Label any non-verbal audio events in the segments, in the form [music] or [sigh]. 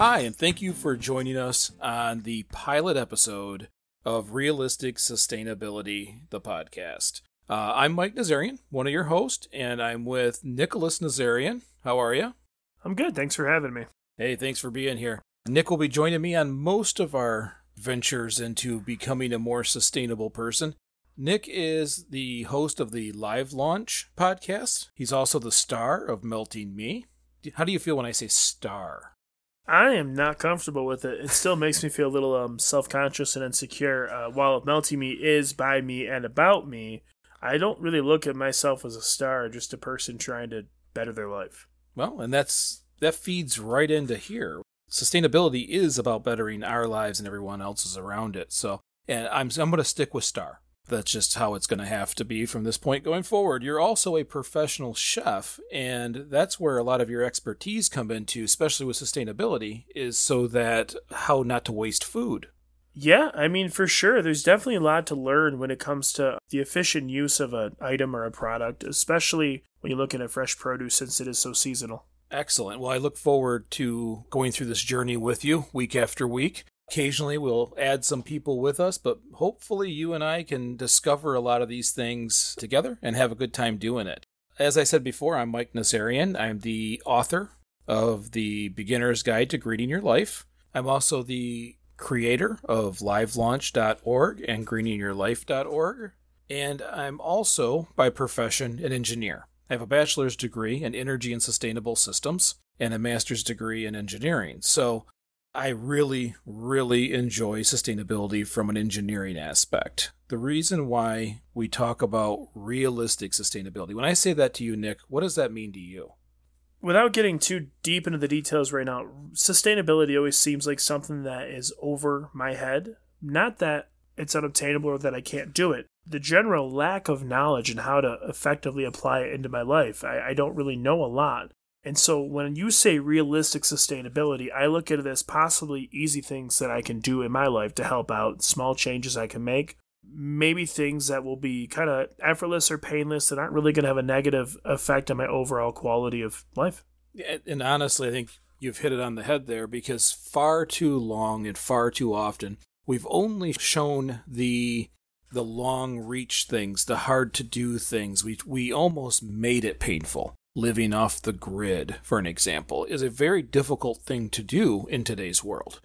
Hi, and thank you for joining us on the pilot episode of Realistic Sustainability, the podcast. Uh, I'm Mike Nazarian, one of your hosts, and I'm with Nicholas Nazarian. How are you? I'm good. Thanks for having me. Hey, thanks for being here. Nick will be joining me on most of our ventures into becoming a more sustainable person. Nick is the host of the Live Launch podcast. He's also the star of Melting Me. How do you feel when I say star? I am not comfortable with it. It still makes me feel a little um, self conscious and insecure. Uh, while Melting Me is by me and about me, I don't really look at myself as a star, just a person trying to better their life. Well, and that's that feeds right into here. Sustainability is about bettering our lives and everyone else's around it. So, and I'm I'm going to stick with star that's just how it's going to have to be from this point going forward. You're also a professional chef, and that's where a lot of your expertise come into, especially with sustainability, is so that how not to waste food. Yeah, I mean, for sure. There's definitely a lot to learn when it comes to the efficient use of an item or a product, especially when you're looking at fresh produce since it is so seasonal. Excellent. Well, I look forward to going through this journey with you week after week. Occasionally, we'll add some people with us, but hopefully, you and I can discover a lot of these things together and have a good time doing it. As I said before, I'm Mike Nazarian. I'm the author of The Beginner's Guide to Greening Your Life. I'm also the creator of livelaunch.org and greeningyourlife.org. And I'm also, by profession, an engineer. I have a bachelor's degree in energy and sustainable systems and a master's degree in engineering. So I really, really enjoy sustainability from an engineering aspect. The reason why we talk about realistic sustainability, when I say that to you, Nick, what does that mean to you? Without getting too deep into the details right now, sustainability always seems like something that is over my head. Not that it's unobtainable or that I can't do it. The general lack of knowledge and how to effectively apply it into my life. I, I don't really know a lot. And so when you say realistic sustainability, I look at it as possibly easy things that I can do in my life to help out, small changes I can make, maybe things that will be kind of effortless or painless that aren't really going to have a negative effect on my overall quality of life. And honestly, I think you've hit it on the head there because far too long and far too often we've only shown the the long reach things, the hard to do things. We we almost made it painful living off the grid, for an example, is a very difficult thing to do in today's world.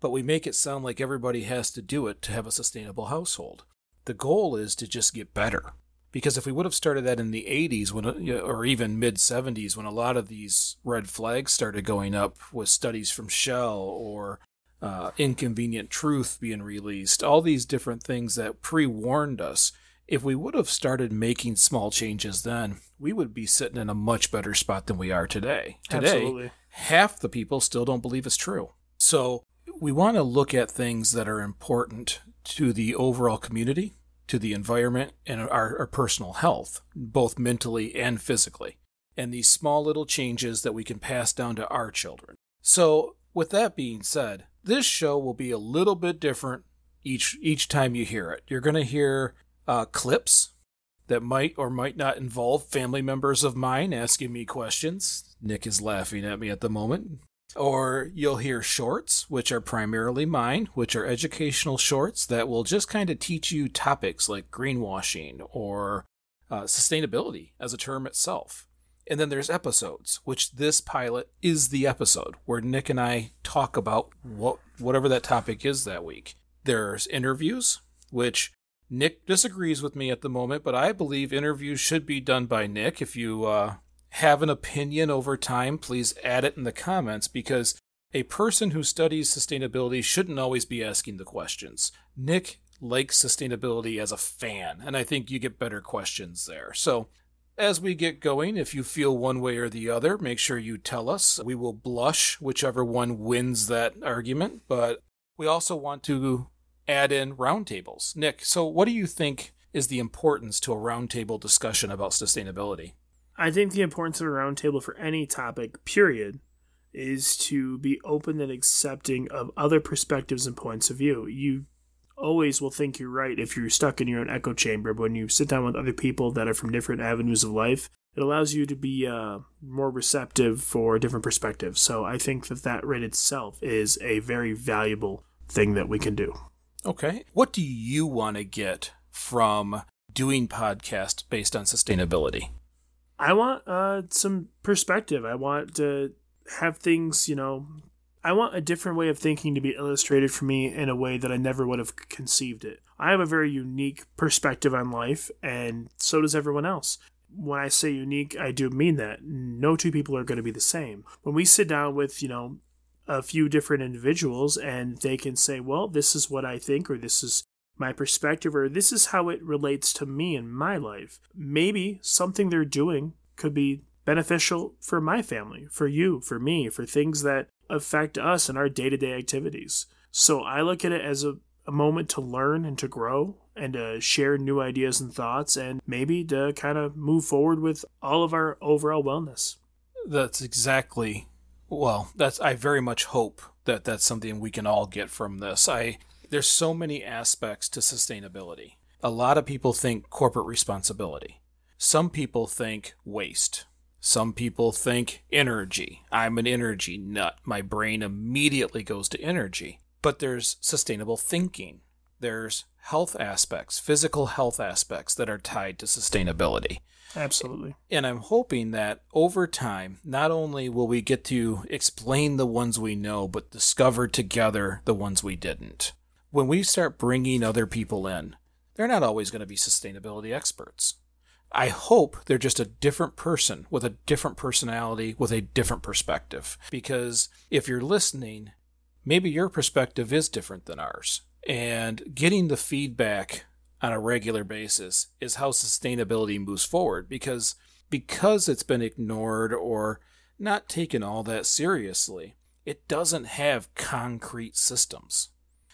But we make it sound like everybody has to do it to have a sustainable household. The goal is to just get better. Because if we would have started that in the 80s when, or even mid 70s when a lot of these red flags started going up with studies from Shell or uh, Inconvenient Truth being released, all these different things that pre warned us, if we would have started making small changes then, we would be sitting in a much better spot than we are today. Today, Absolutely. half the people still don't believe it's true. So we want to look at things that are important to the overall community, to the environment, and our, our personal health, both mentally and physically. And these small little changes that we can pass down to our children. So, with that being said, this show will be a little bit different each each time you hear it. You're going to hear uh, clips that might or might not involve family members of mine asking me questions. Nick is laughing at me at the moment. Or you'll hear shorts, which are primarily mine, which are educational shorts that will just kind of teach you topics like greenwashing or uh, sustainability as a term itself. And then there's episodes, which this pilot is the episode where Nick and I talk about what whatever that topic is that week. There's interviews, which Nick disagrees with me at the moment, but I believe interviews should be done by Nick. If you uh, have an opinion over time, please add it in the comments because a person who studies sustainability shouldn't always be asking the questions. Nick likes sustainability as a fan, and I think you get better questions there. So, as we get going, if you feel one way or the other, make sure you tell us. We will blush whichever one wins that argument, but we also want to add in roundtables. Nick, so what do you think is the importance to a roundtable discussion about sustainability? I think the importance of a roundtable for any topic, period, is to be open and accepting of other perspectives and points of view. You always will think you're right if you're stuck in your own echo chamber. But when you sit down with other people that are from different avenues of life, it allows you to be uh, more receptive for different perspectives. So I think that that right itself is a very valuable thing that we can do. Okay. What do you want to get from doing podcasts based on sustainability? I want uh, some perspective. I want to have things, you know, I want a different way of thinking to be illustrated for me in a way that I never would have conceived it. I have a very unique perspective on life, and so does everyone else. When I say unique, I do mean that. No two people are going to be the same. When we sit down with, you know, a few different individuals and they can say, well, this is what I think, or this is my perspective, or this is how it relates to me in my life. Maybe something they're doing could be beneficial for my family, for you, for me, for things that affect us in our day to day activities. So I look at it as a, a moment to learn and to grow and to share new ideas and thoughts and maybe to kind of move forward with all of our overall wellness. That's exactly well, that's I very much hope that that's something we can all get from this. I there's so many aspects to sustainability. A lot of people think corporate responsibility. Some people think waste. Some people think energy. I'm an energy nut. My brain immediately goes to energy. But there's sustainable thinking. There's health aspects, physical health aspects that are tied to sustainability. Absolutely. And I'm hoping that over time, not only will we get to explain the ones we know, but discover together the ones we didn't. When we start bringing other people in, they're not always going to be sustainability experts. I hope they're just a different person with a different personality, with a different perspective. Because if you're listening, maybe your perspective is different than ours. And getting the feedback on a regular basis is how sustainability moves forward because because it's been ignored or not taken all that seriously it doesn't have concrete systems.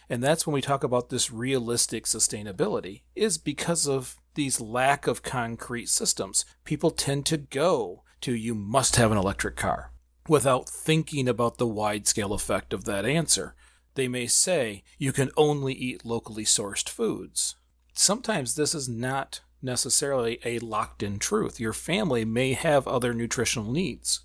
And that's when we talk about this realistic sustainability is because of these lack of concrete systems. People tend to go to you must have an electric car without thinking about the wide scale effect of that answer they may say you can only eat locally sourced foods sometimes this is not necessarily a locked in truth. Your family may have other nutritional needs.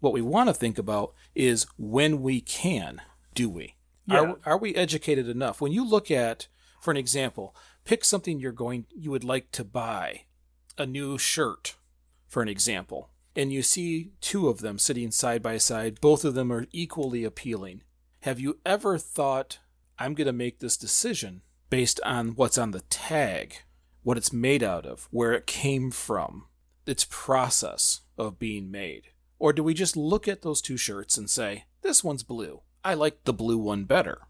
What we want to think about is when we can, do we? Yeah. Are, are we educated enough? When you look at, for an example, pick something you're going you would like to buy, a new shirt, for an example, and you see two of them sitting side by side, both of them are equally appealing. Have you ever thought, I'm going to make this decision based on what's on the tag, what it's made out of, where it came from, its process of being made? Or do we just look at those two shirts and say, this one's blue? I like the blue one better.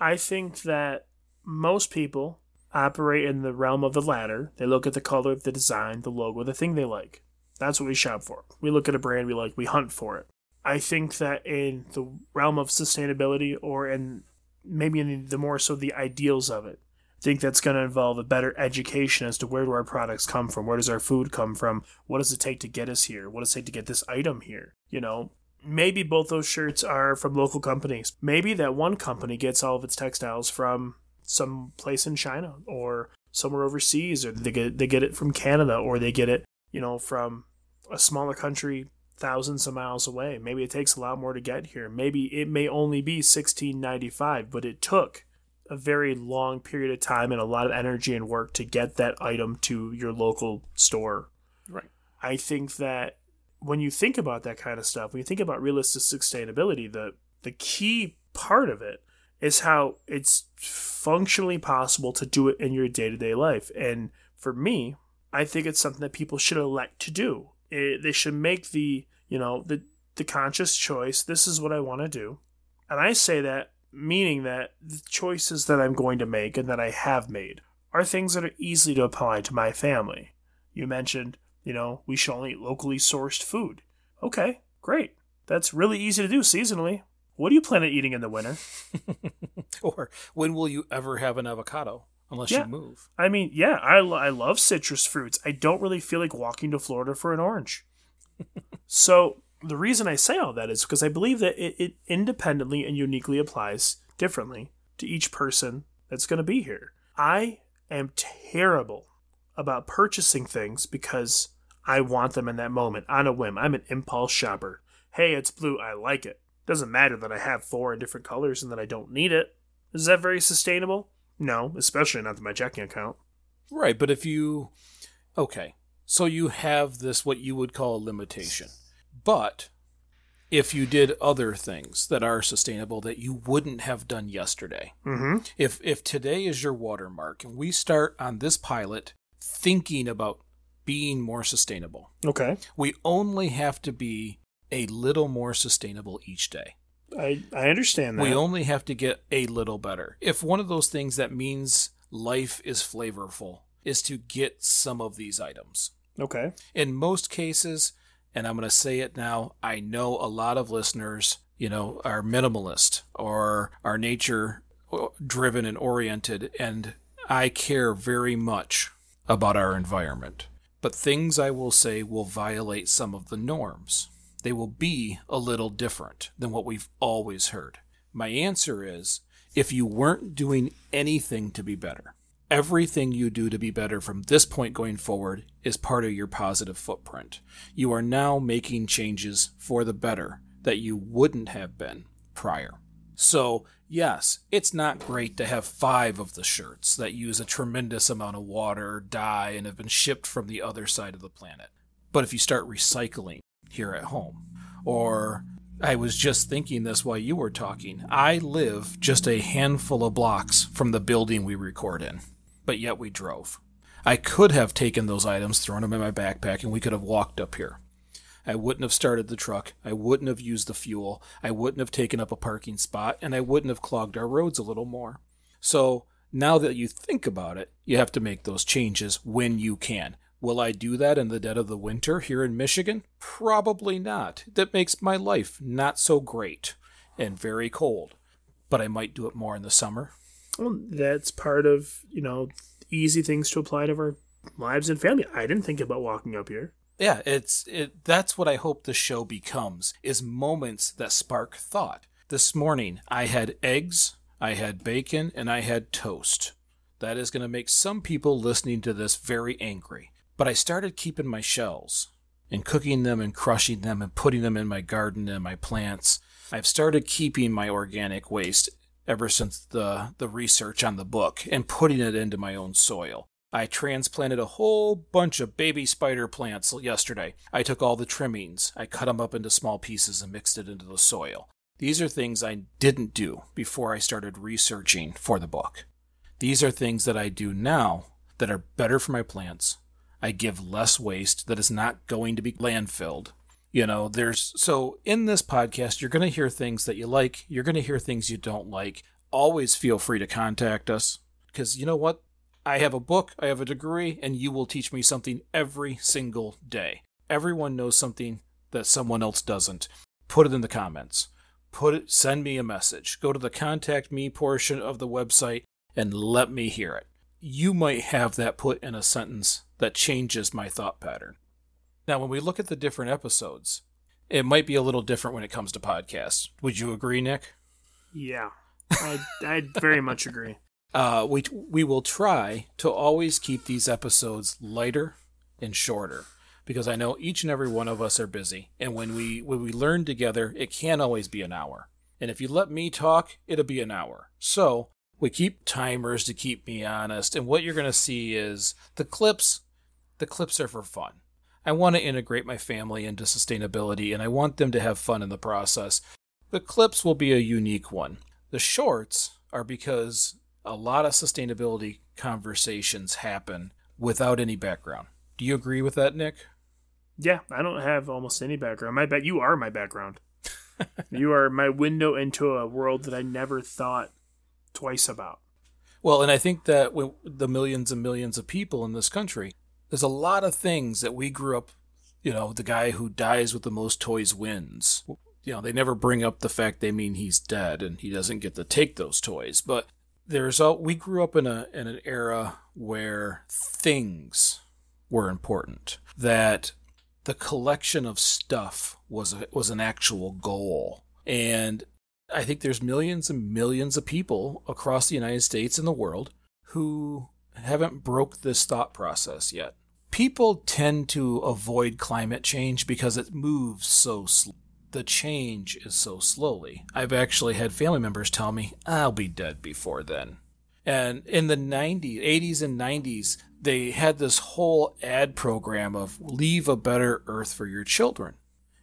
I think that most people operate in the realm of the latter. They look at the color, of the design, the logo, the thing they like. That's what we shop for. We look at a brand we like, we hunt for it. I think that in the realm of sustainability or in maybe in the more so the ideals of it. I think that's going to involve a better education as to where do our products come from? Where does our food come from? What does it take to get us here? What does it take to get this item here? You know, maybe both those shirts are from local companies. Maybe that one company gets all of its textiles from some place in China or somewhere overseas, or they get they get it from Canada, or they get it, you know, from a smaller country thousands of miles away. Maybe it takes a lot more to get here. Maybe it may only be 1695, but it took a very long period of time and a lot of energy and work to get that item to your local store. Right. I think that when you think about that kind of stuff, when you think about realistic sustainability, the the key part of it is how it's functionally possible to do it in your day-to-day life. And for me, I think it's something that people should elect to do it, they should make the you know the the conscious choice. This is what I want to do, and I say that meaning that the choices that I'm going to make and that I have made are things that are easy to apply to my family. You mentioned, you know, we should only eat locally sourced food. Okay, great. That's really easy to do seasonally. What do you plan on eating in the winter? [laughs] or when will you ever have an avocado? Unless yeah. you move. I mean, yeah, I, I love citrus fruits. I don't really feel like walking to Florida for an orange. [laughs] so the reason I say all that is because I believe that it, it independently and uniquely applies differently to each person that's going to be here. I am terrible about purchasing things because I want them in that moment on a whim. I'm an impulse shopper. Hey, it's blue. I like it. Doesn't matter that I have four in different colors and that I don't need it. Is that very sustainable? No, especially not to my checking account. Right, but if you okay, so you have this what you would call a limitation. But if you did other things that are sustainable that you wouldn't have done yesterday. Mm-hmm. If if today is your watermark and we start on this pilot thinking about being more sustainable, Okay. we only have to be a little more sustainable each day. I, I understand that. We only have to get a little better. If one of those things that means life is flavorful is to get some of these items. okay. In most cases, and I'm going to say it now, I know a lot of listeners, you know, are minimalist or are nature uh, driven and oriented, and I care very much about our environment. But things I will say will violate some of the norms. They will be a little different than what we've always heard. My answer is if you weren't doing anything to be better, everything you do to be better from this point going forward is part of your positive footprint. You are now making changes for the better that you wouldn't have been prior. So, yes, it's not great to have five of the shirts that use a tremendous amount of water, dye, and have been shipped from the other side of the planet. But if you start recycling here at home, or I was just thinking this while you were talking, I live just a handful of blocks from the building we record in, but yet we drove. I could have taken those items, thrown them in my backpack, and we could have walked up here. I wouldn't have started the truck. I wouldn't have used the fuel. I wouldn't have taken up a parking spot, and I wouldn't have clogged our roads a little more. So now that you think about it, you have to make those changes when you can. Will I do that in the dead of the winter here in Michigan? Probably not. That makes my life not so great and very cold. But I might do it more in the summer. Well, that's part of, you know, easy things to apply to our lives and family. I didn't think about walking up here. Yeah, it's it that's what I hope the show becomes is moments that spark thought. This morning I had eggs, I had bacon, and I had toast. That is going to make some people listening to this very angry. But I started keeping my shells and cooking them and crushing them and putting them in my garden and my plants. I've started keeping my organic waste ever since the, the research on the book and putting it into my own soil. I transplanted a whole bunch of baby spider plants yesterday. I took all the trimmings, I cut them up into small pieces and mixed it into the soil. These are things I didn't do before I started researching for the book. These are things that I do now that are better for my plants. I give less waste that is not going to be landfilled. You know, there's so in this podcast, you're going to hear things that you like, you're going to hear things you don't like. Always feel free to contact us because you know what? I have a book, I have a degree, and you will teach me something every single day. Everyone knows something that someone else doesn't. Put it in the comments. Put it send me a message. Go to the contact me portion of the website and let me hear it. You might have that put in a sentence that changes my thought pattern. Now, when we look at the different episodes, it might be a little different when it comes to podcasts. Would you agree, Nick? Yeah. I, I very much agree. [laughs] Uh, we we will try to always keep these episodes lighter and shorter because I know each and every one of us are busy, and when we when we learn together, it can't always be an hour. And if you let me talk, it'll be an hour. So we keep timers to keep me honest, and what you're going to see is the clips. The clips are for fun. I want to integrate my family into sustainability, and I want them to have fun in the process. The clips will be a unique one. The shorts are because a lot of sustainability conversations happen without any background. Do you agree with that, Nick? Yeah, I don't have almost any background. I bet you are my background. [laughs] you are my window into a world that I never thought twice about. Well, and I think that the millions and millions of people in this country, there's a lot of things that we grew up, you know, the guy who dies with the most toys wins. You know, they never bring up the fact they mean he's dead and he doesn't get to take those toys. But there's a we grew up in a in an era where things were important. That the collection of stuff was a, was an actual goal. And I think there's millions and millions of people across the United States and the world who haven't broke this thought process yet. people tend to avoid climate change because it moves so slow. The change is so slowly. I've actually had family members tell me, I'll be dead before then. And in the 90s, 80s and 90s, they had this whole ad program of leave a better earth for your children.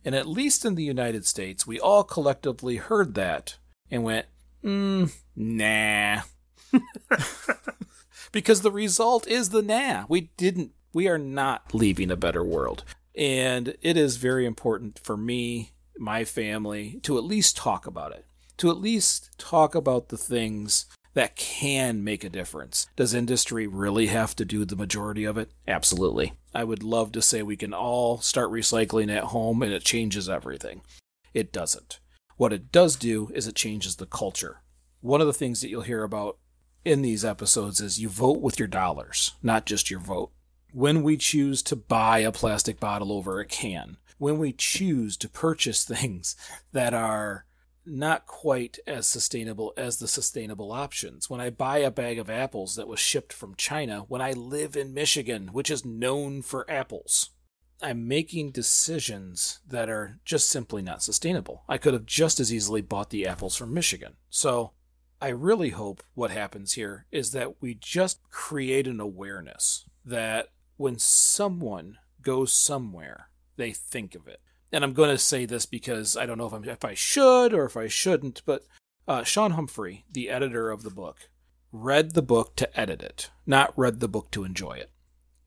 And at least in the United States, we all collectively heard that and went, mm, nah. [laughs] because the result is the nah. We didn't, we are not leaving a better world. And it is very important for me, my family, to at least talk about it, to at least talk about the things that can make a difference. Does industry really have to do the majority of it? Absolutely. I would love to say we can all start recycling at home and it changes everything. It doesn't. What it does do is it changes the culture. One of the things that you'll hear about in these episodes is you vote with your dollars, not just your vote. When we choose to buy a plastic bottle over a can, when we choose to purchase [laughs] things that are not quite as sustainable as the sustainable options. When I buy a bag of apples that was shipped from China, when I live in Michigan, which is known for apples, I'm making decisions that are just simply not sustainable. I could have just as easily bought the apples from Michigan. So I really hope what happens here is that we just create an awareness that when someone goes somewhere, they think of it and I'm going to say this because I don't know if, I'm, if I should or if I shouldn't, but uh, Sean Humphrey, the editor of the book, read the book to edit it, not read the book to enjoy it.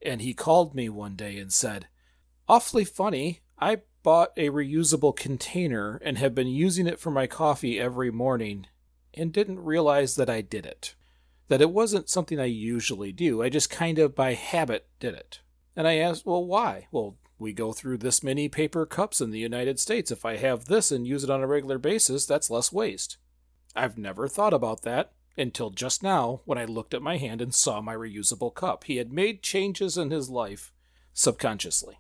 And he called me one day and said, Awfully funny. I bought a reusable container and have been using it for my coffee every morning and didn't realize that I did it. That it wasn't something I usually do. I just kind of by habit did it. And I asked, Well, why? Well, we go through this many paper cups in the United States. If I have this and use it on a regular basis, that's less waste. I've never thought about that until just now when I looked at my hand and saw my reusable cup. He had made changes in his life subconsciously.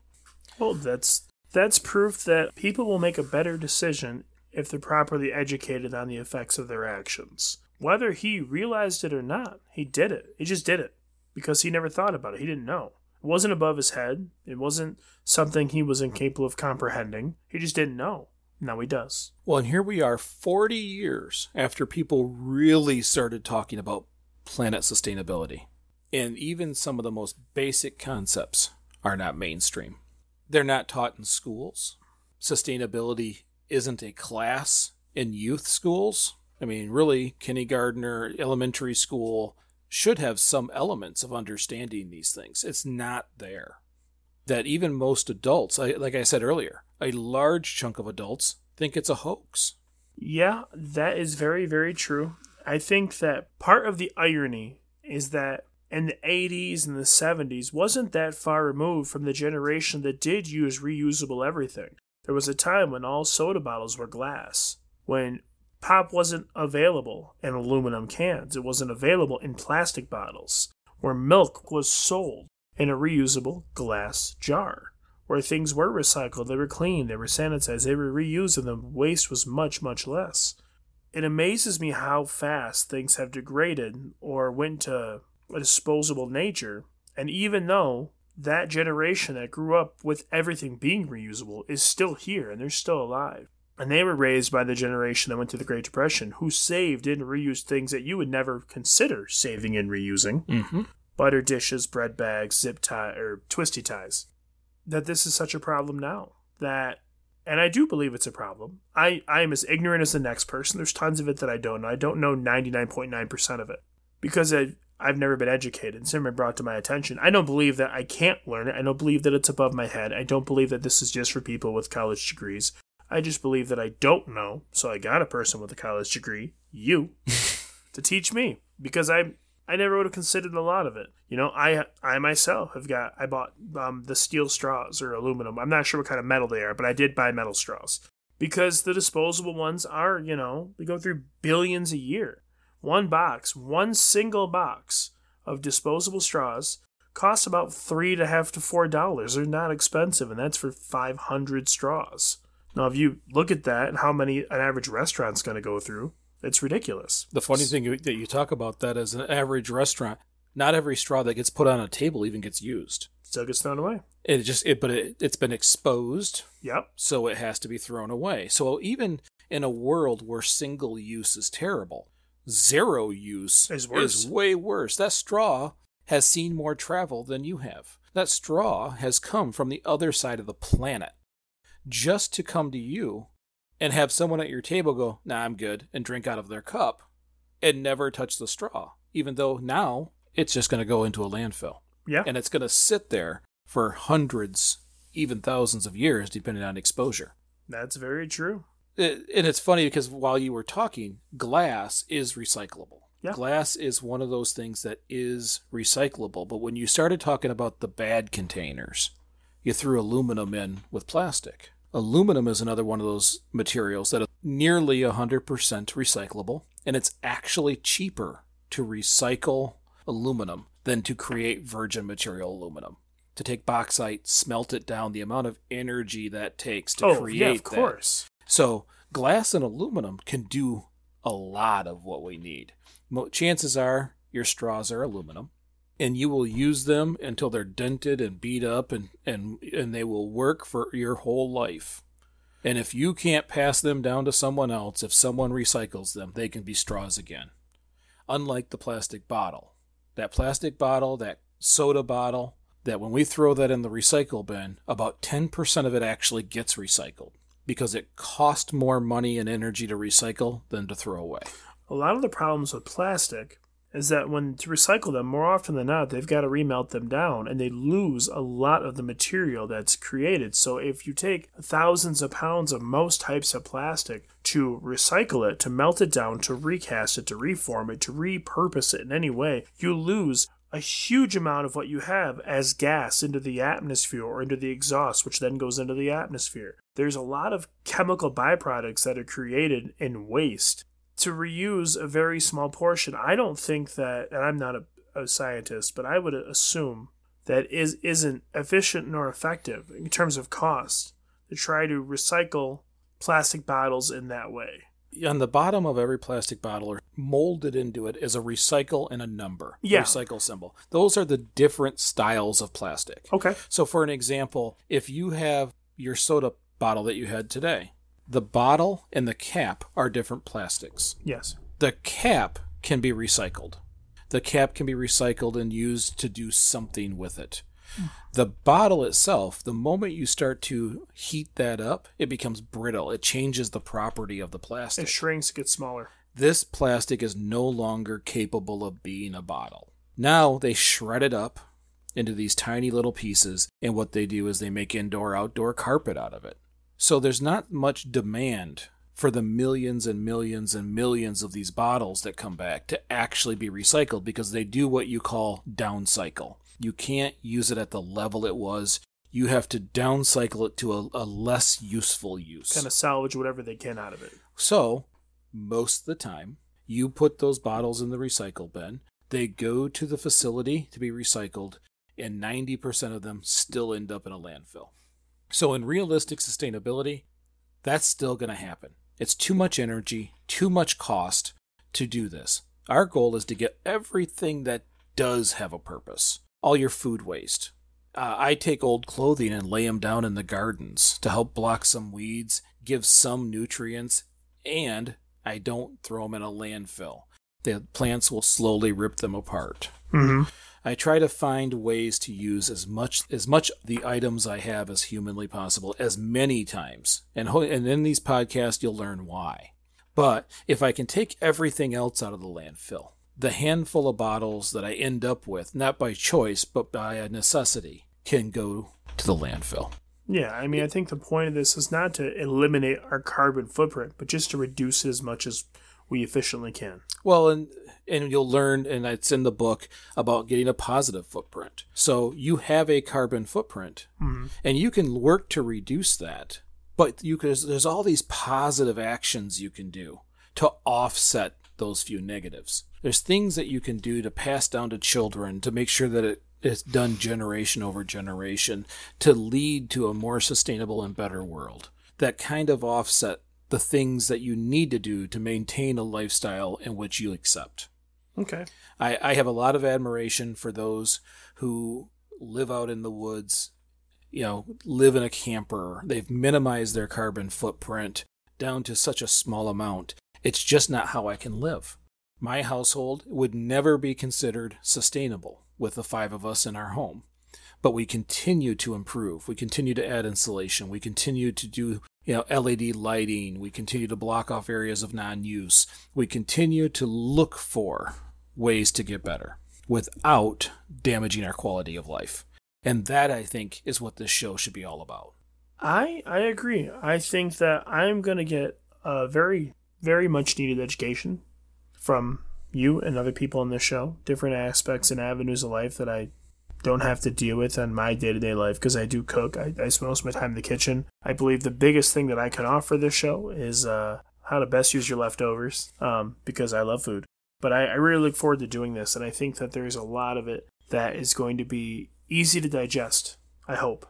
Well, that's that's proof that people will make a better decision if they're properly educated on the effects of their actions. Whether he realized it or not, he did it. He just did it because he never thought about it. He didn't know. It wasn't above his head. It wasn't something he was incapable of comprehending. He just didn't know. Now he does. Well, and here we are 40 years after people really started talking about planet sustainability. And even some of the most basic concepts are not mainstream. They're not taught in schools. Sustainability isn't a class in youth schools. I mean, really, kindergarten or elementary school should have some elements of understanding these things. It's not there. That even most adults, like I said earlier, a large chunk of adults think it's a hoax. Yeah, that is very, very true. I think that part of the irony is that in the 80s and the 70s wasn't that far removed from the generation that did use reusable everything. There was a time when all soda bottles were glass, when Pop wasn't available in aluminum cans. It wasn't available in plastic bottles. Where milk was sold in a reusable glass jar. Where things were recycled, they were cleaned, they were sanitized, they were reused, and the waste was much, much less. It amazes me how fast things have degraded or went to a disposable nature. And even though that generation that grew up with everything being reusable is still here and they're still alive, and they were raised by the generation that went through the Great Depression, who saved and reused things that you would never consider saving and reusing. Mm-hmm. Butter dishes, bread bags, zip tie, or twisty ties. That this is such a problem now. That, and I do believe it's a problem. I, I am as ignorant as the next person. There's tons of it that I don't know. I don't know 99.9% of it because I, I've never been educated. It's never been brought to my attention. I don't believe that I can't learn it. I don't believe that it's above my head. I don't believe that this is just for people with college degrees. I just believe that I don't know, so I got a person with a college degree, you, [laughs] to teach me because I I never would have considered a lot of it. You know, I I myself have got I bought um, the steel straws or aluminum. I'm not sure what kind of metal they are, but I did buy metal straws because the disposable ones are you know they go through billions a year. One box, one single box of disposable straws costs about three to half to four dollars. They're not expensive, and that's for five hundred straws. Now, if you look at that and how many an average restaurant's going to go through, it's ridiculous. The funny thing that you talk about that as an average restaurant, Not every straw that gets put on a table even gets used. Still gets thrown away. It just it but it, it's been exposed, Yep. so it has to be thrown away. So even in a world where single use is terrible, zero use Is worse. way worse. That straw has seen more travel than you have. That straw has come from the other side of the planet just to come to you and have someone at your table go, "Nah, I'm good," and drink out of their cup and never touch the straw, even though now it's just going to go into a landfill Yeah. and it's going to sit there for hundreds, even thousands of years, depending on exposure. That's very true. And it's funny because while you were talking, glass is recyclable. Yeah. Glass is one of those things that is recyclable. But when you started talking about the bad containers, you threw aluminum in with plastic. Aluminum is another one of those materials that is nearly 100% recyclable, and it's actually cheaper to recycle aluminum than to create virgin material aluminum. To take bauxite, smelt it down, the amount of energy that takes to oh, create yeah, of course. So glass and aluminum can do a lot of what we need. Chances are your straws are aluminum, and you will use them until they're dented and beat up, and and and they will work for your whole life. And if you can't pass them down to someone else, if someone recycles them, they can be straws again. Unlike the plastic bottle, that plastic bottle, that soda bottle, that when we throw that in the recycle bin, about 10% of it actually gets recycled because it cost more money and energy to recycle than to throw away. A lot of the problems with plastic is that when to recycle them, more often than not, they've got to remelt them down and they lose a lot of the material that's created. So if you take thousands of pounds of most types of plastic to recycle it, to melt it down, to recast it, to reform it, to repurpose it in any way, you lose a huge amount of what you have as gas into the atmosphere or into the exhaust, which then goes into the atmosphere. There's a lot of chemical byproducts that are created in waste to reuse a very small portion. I don't think that, and I'm not a, a scientist, but I would assume that is isn't efficient nor effective in terms of cost to try to recycle plastic bottles in that way. On the bottom of every plastic bottle, or molded into it, is a recycle and a number. Yeah. Recycle symbol. Those are the different styles of plastic. Okay. So, for an example, if you have your soda bottle that you had today, the bottle and the cap are different plastics. Yes. The cap can be recycled. The cap can be recycled and used to do something with it. The bottle itself, the moment you start to heat that up, it becomes brittle. It changes the property of the plastic. It shrinks, gets smaller. this plastic is no longer capable of being a bottle. Now they shred it up into these tiny little pieces, and what they do is they make indoor outdoor carpet out of it. So there's not much demand for the millions and millions and millions of these bottles that come back to actually be recycled because they do what you call downcycle. You can't use it at the level it was. You have to downcycle it to a, a less useful use. Kind of salvage whatever they can out of it. So, most of the time, you put those bottles in the recycle bin, they go to the facility to be recycled, and 90% of them still end up in a landfill. So, in realistic sustainability, that's still going to happen. It's too much energy, too much cost to do this. Our goal is to get everything that does have a purpose. All your food waste. Uh, I take old clothing and lay them down in the gardens to help block some weeds, give some nutrients, and I don't throw them in a landfill. The plants will slowly rip them apart. Mm-hmm. I try to find ways to use as much as much the items I have as humanly possible as many times. And ho- and in these podcasts you'll learn why. But if I can take everything else out of the landfill, the handful of bottles that I end up with, not by choice but by a necessity, can go to the landfill. Yeah, I mean, I think the point of this is not to eliminate our carbon footprint, but just to reduce it as much as we efficiently can. Well, and and you'll learn, and it's in the book about getting a positive footprint. So you have a carbon footprint, Mhm. and you can work to reduce that. But you can, there's all these positive actions you can do to offset those few negatives. There's things that you can do to pass down to children to make sure that it is done generation over generation to lead to a more sustainable and better world. That kind of offset the things that you need to do to maintain a lifestyle in which you accept. Okay. I, I have a lot of admiration for those who live out in the woods, you know, live in a camper. They've minimized their carbon footprint down to such a small amount. It's just not how I can live. My household would never be considered sustainable with the five of us in our home. But we continue to improve. We continue to add insulation. We continue to do you know LED lighting. We continue to block off areas of non-use. We continue to look for ways to get better without damaging our quality of life. And that I think is what this show should be all about. I I agree. I think that I'm going to get a very very much needed education from you and other people on this show, different aspects and avenues of life that I don't have to deal with in my day to day life because I do cook. I, I spend most of my time in the kitchen. I believe the biggest thing that I can offer this show is uh, how to best use your leftovers um, because I love food. But I, I really look forward to doing this, and I think that there's a lot of it that is going to be easy to digest, I hope,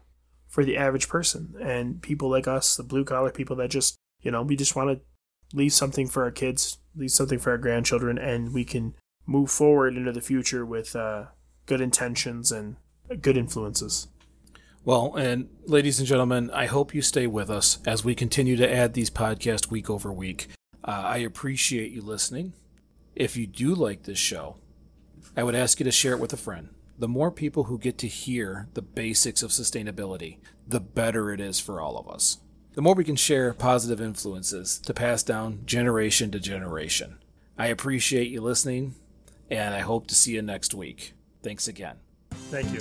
for the average person and people like us, the blue collar people that just, you know, we just want to leave something for our kids, leave something for our grandchildren, and we can move forward into the future with uh, good intentions and good influences. Well, and ladies and gentlemen, I hope you stay with us as we continue to add these podcasts week over week. Uh, I appreciate you listening. If you do like this show, I would ask you to share it with a friend. The more people who get to hear the basics of sustainability, the better it is for all of us. The more we can share positive influences to pass down generation to generation. I appreciate you listening, and I hope to see you next week. Thanks again. Thank you.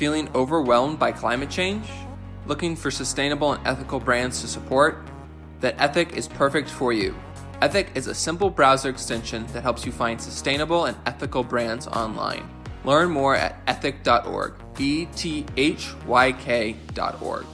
Feeling overwhelmed by climate change? Looking for sustainable and ethical brands to support? Then Ethyk is perfect for you. Ethyk is a simple browser extension that helps you find sustainable and ethical brands online. Learn more at ethyk.org, E T H Y K.org.